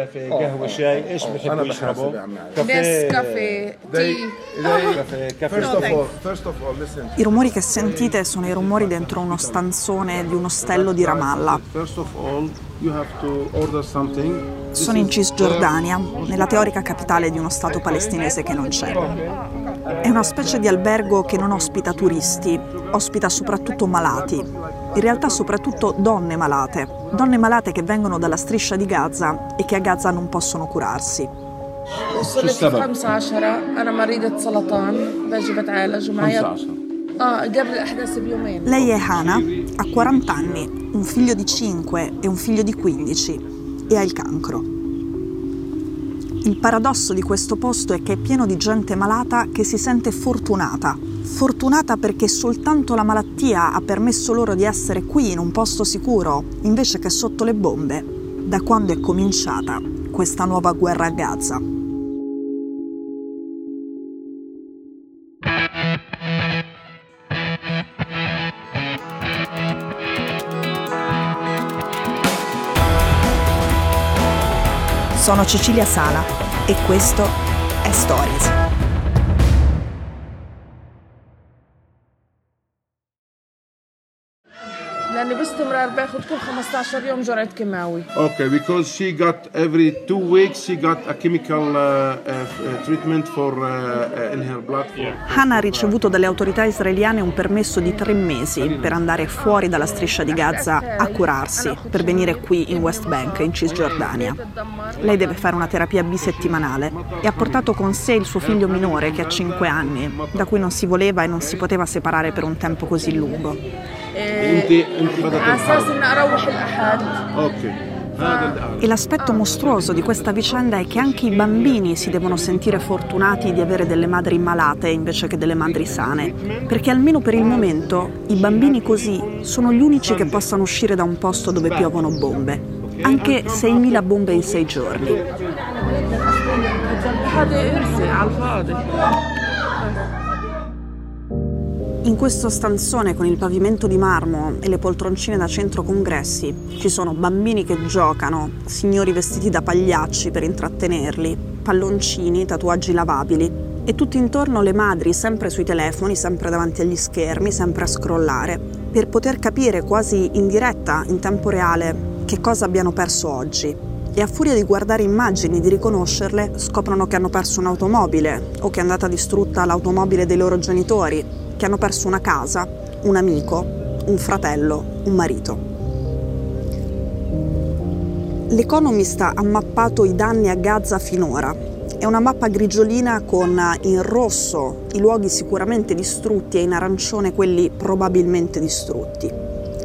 نسكافيه قهوه شاي ايش أنا بيحبوا بحاسب يشربوا يا عمي عادي. كافيه Nescafe, They, tea. they, كافيه كافيه first of all, first of all, listen. I rumori che sentite sono i rumori dentro uno stanzone di un ostello di Ramallah. First of all, you have to order something. This Sono in is- Cisgiordania, nella teorica capitale di uno stato palestinese che non c'è. È una specie di albergo che non ospita turisti, ospita soprattutto malati. in realtà soprattutto donne malate, donne malate che vengono dalla striscia di Gaza e che a Gaza non possono curarsi. Lei è Hana, ha 40 anni, un figlio di 5 e un figlio di 15 e ha il cancro. Il paradosso di questo posto è che è pieno di gente malata che si sente fortunata Fortunata perché soltanto la malattia ha permesso loro di essere qui in un posto sicuro, invece che sotto le bombe, da quando è cominciata questa nuova guerra a Gaza. Sono Cecilia Sala e questo è Stories. لأني باستمرار باخذ كل 15 يوم جرعة كيماوي Okay, because she got every two weeks she got a chemical uh, uh, uh, treatment for uh, uh, in her blood. For Hannah ha ricevuto dalle autorità israeliane un permesso di tre mesi per andare fuori dalla striscia di Gaza a curarsi, per venire qui in West Bank, in Cisgiordania. Lei deve fare una terapia bisettimanale e ha portato con sé il suo figlio minore che ha 5 anni, da cui non si voleva e non si poteva separare per un tempo così lungo. E l'aspetto mostruoso di questa vicenda è che anche i bambini si devono sentire fortunati di avere delle madri malate invece che delle madri sane, perché almeno per il momento i bambini così sono gli unici che possano uscire da un posto dove piovono bombe, anche 6.000 bombe in 6 giorni. In questo stanzone con il pavimento di marmo e le poltroncine da centro congressi ci sono bambini che giocano, signori vestiti da pagliacci per intrattenerli, palloncini, tatuaggi lavabili e tutto intorno le madri sempre sui telefoni, sempre davanti agli schermi, sempre a scrollare, per poter capire quasi in diretta, in tempo reale, che cosa abbiano perso oggi. E a furia di guardare immagini, di riconoscerle, scoprono che hanno perso un'automobile o che è andata distrutta l'automobile dei loro genitori, che hanno perso una casa, un amico, un fratello, un marito. L'Economist ha mappato i danni a Gaza finora. È una mappa grigiolina con in rosso i luoghi sicuramente distrutti e in arancione quelli probabilmente distrutti.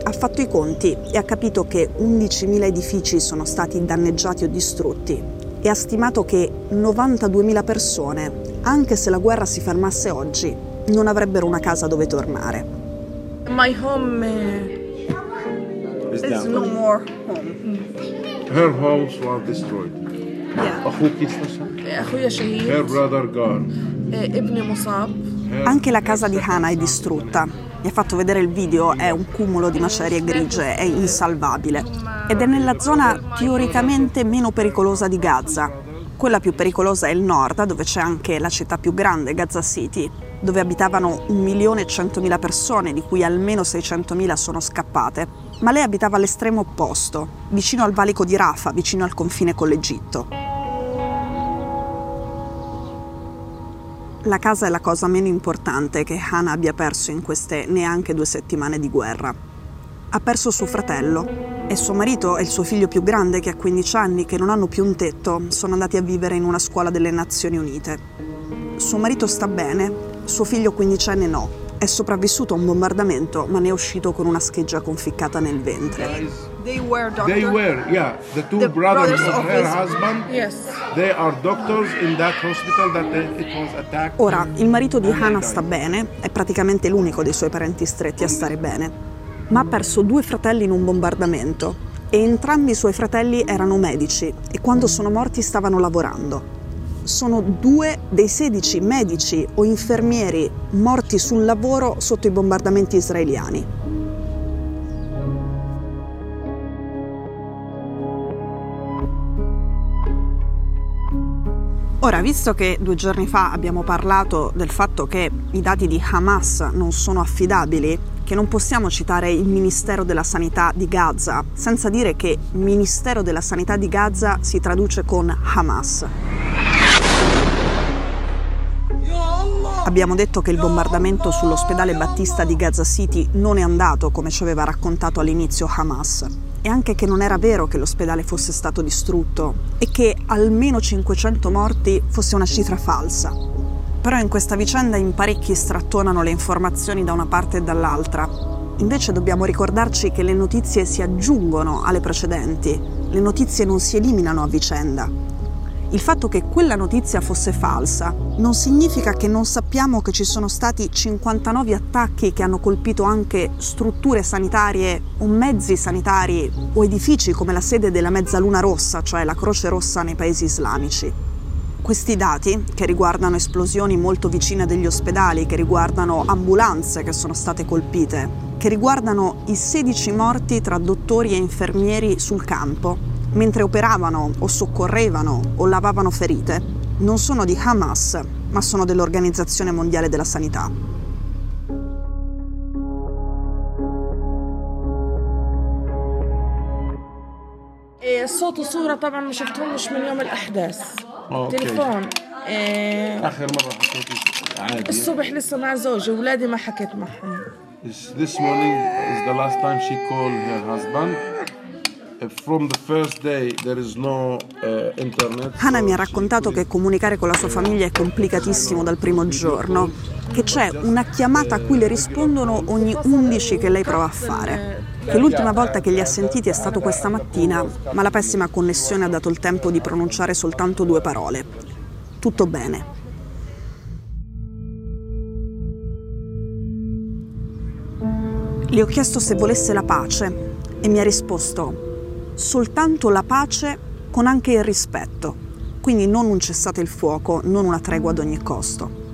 Ha fatto i conti e ha capito che 11.000 edifici sono stati danneggiati o distrutti e ha stimato che 92.000 persone, anche se la guerra si fermasse oggi, non avrebbero una casa dove tornare. My home uh, It's is down. no more home Her homes were destroyed. yeah. أخوك استشهد. أخويا Her شهيد brother gone. آه، ابني مصاب Anche la casa di Hana è distrutta. Mi ha fatto vedere il video, è un cumulo di macerie grigie, è insalvabile. Ed è nella zona teoricamente meno pericolosa di Gaza. Quella più pericolosa è il nord, dove c'è anche la città più grande, Gaza City, dove abitavano 1.100.000 persone, di cui almeno 600.000 sono scappate. Ma lei abitava all'estremo opposto, vicino al valico di Rafah, vicino al confine con l'Egitto. La casa è la cosa meno importante che Hannah abbia perso in queste neanche due settimane di guerra. Ha perso suo fratello e suo marito e il suo figlio più grande che ha 15 anni, che non hanno più un tetto, sono andati a vivere in una scuola delle Nazioni Unite. Suo marito sta bene, suo figlio quindicenne no. È sopravvissuto a un bombardamento, ma ne è uscito con una scheggia conficcata nel ventre. They were They were, yeah, the two The brothers, brothers of of her his- husband. Yes. They are doctors in that hospital that they, it was attacked. Ora, il marito di Hannah sta bene, è praticamente l'unico dei suoi parenti stretti a stare bene, ma ha perso due fratelli in un bombardamento e entrambi i suoi fratelli erano medici e quando sono morti stavano lavorando. Sono due dei 16 medici o infermieri morti sul lavoro sotto i bombardamenti israeliani. Ora, visto che due giorni fa abbiamo parlato del fatto che i dati di Hamas non sono affidabili, che non possiamo citare il Ministero della Sanità di Gaza senza dire che Ministero della Sanità di Gaza si traduce con Hamas. Abbiamo detto che il bombardamento sull'ospedale Battista di Gaza City non è andato come ci aveva raccontato all'inizio Hamas e anche che non era vero che l'ospedale fosse stato distrutto e che almeno 500 morti fosse una cifra falsa. Però in questa vicenda in parecchi strattonano le informazioni da una parte e dall'altra. Invece dobbiamo ricordarci che le notizie si aggiungono alle precedenti, le notizie non si eliminano a vicenda. Il fatto che quella notizia fosse falsa non significa che non sappiamo che ci sono stati 59 attacchi che hanno colpito anche strutture sanitarie o mezzi sanitari o edifici come la sede della Mezzaluna Rossa, cioè la Croce Rossa nei paesi islamici. Questi dati, che riguardano esplosioni molto vicine degli ospedali, che riguardano ambulanze che sono state colpite, che riguardano i 16 morti tra dottori e infermieri sul campo, mentre operavano o soccorrevano o lavavano ferite, non sono di Hamas, ma sono dell'Organizzazione Mondiale della Sanità. صوت وصورة طبعا ما شفتهمش من يوم الأحداث أوكي. تليفون إيه اخر مره حكيتي عادي الصبح لسه مع زوجي ولادي ما حكيت معهم Is this morning is the last time she called her husband. Hannah mi ha raccontato che comunicare con la sua famiglia è complicatissimo dal primo giorno, che c'è una chiamata a cui le rispondono ogni 11 che lei prova a fare, che l'ultima volta che li ha sentiti è stato questa mattina, ma la pessima connessione ha dato il tempo di pronunciare soltanto due parole. Tutto bene. Le ho chiesto se volesse la pace e mi ha risposto soltanto la pace con anche il rispetto, quindi non un cessate il fuoco, non una tregua ad ogni costo.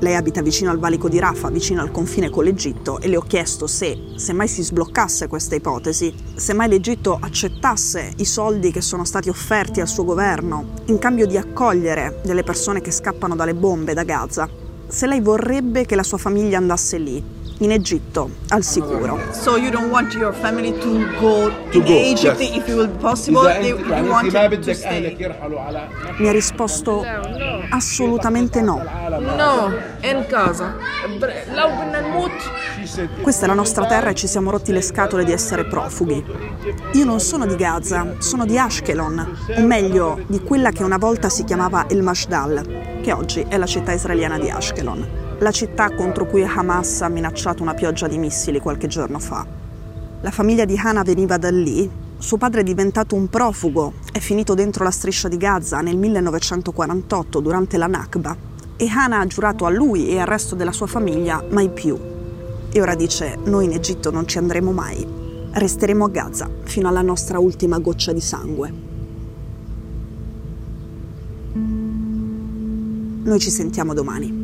Lei abita vicino al valico di Rafah, vicino al confine con l'Egitto, e le ho chiesto se, se mai si sbloccasse questa ipotesi, se mai l'Egitto accettasse i soldi che sono stati offerti al suo governo in cambio di accogliere delle persone che scappano dalle bombe da Gaza, se lei vorrebbe che la sua famiglia andasse lì, in Egitto al sicuro. So you don't want your family to go to in go, Egypt yes. if it will possible, they, want to stay. Mi ha risposto assolutamente no. No, in casa. Questa è la nostra terra e ci siamo rotti le scatole di essere profughi. Io non sono di Gaza, sono di Ashkelon, o meglio di quella che una volta si chiamava El Mashdal, che oggi è la città israeliana di Ashkelon la città contro cui Hamas ha minacciato una pioggia di missili qualche giorno fa. La famiglia di Hana veniva da lì, suo padre è diventato un profugo, è finito dentro la striscia di Gaza nel 1948 durante la Nakba e Hana ha giurato a lui e al resto della sua famiglia mai più. E ora dice, noi in Egitto non ci andremo mai, resteremo a Gaza fino alla nostra ultima goccia di sangue. Noi ci sentiamo domani.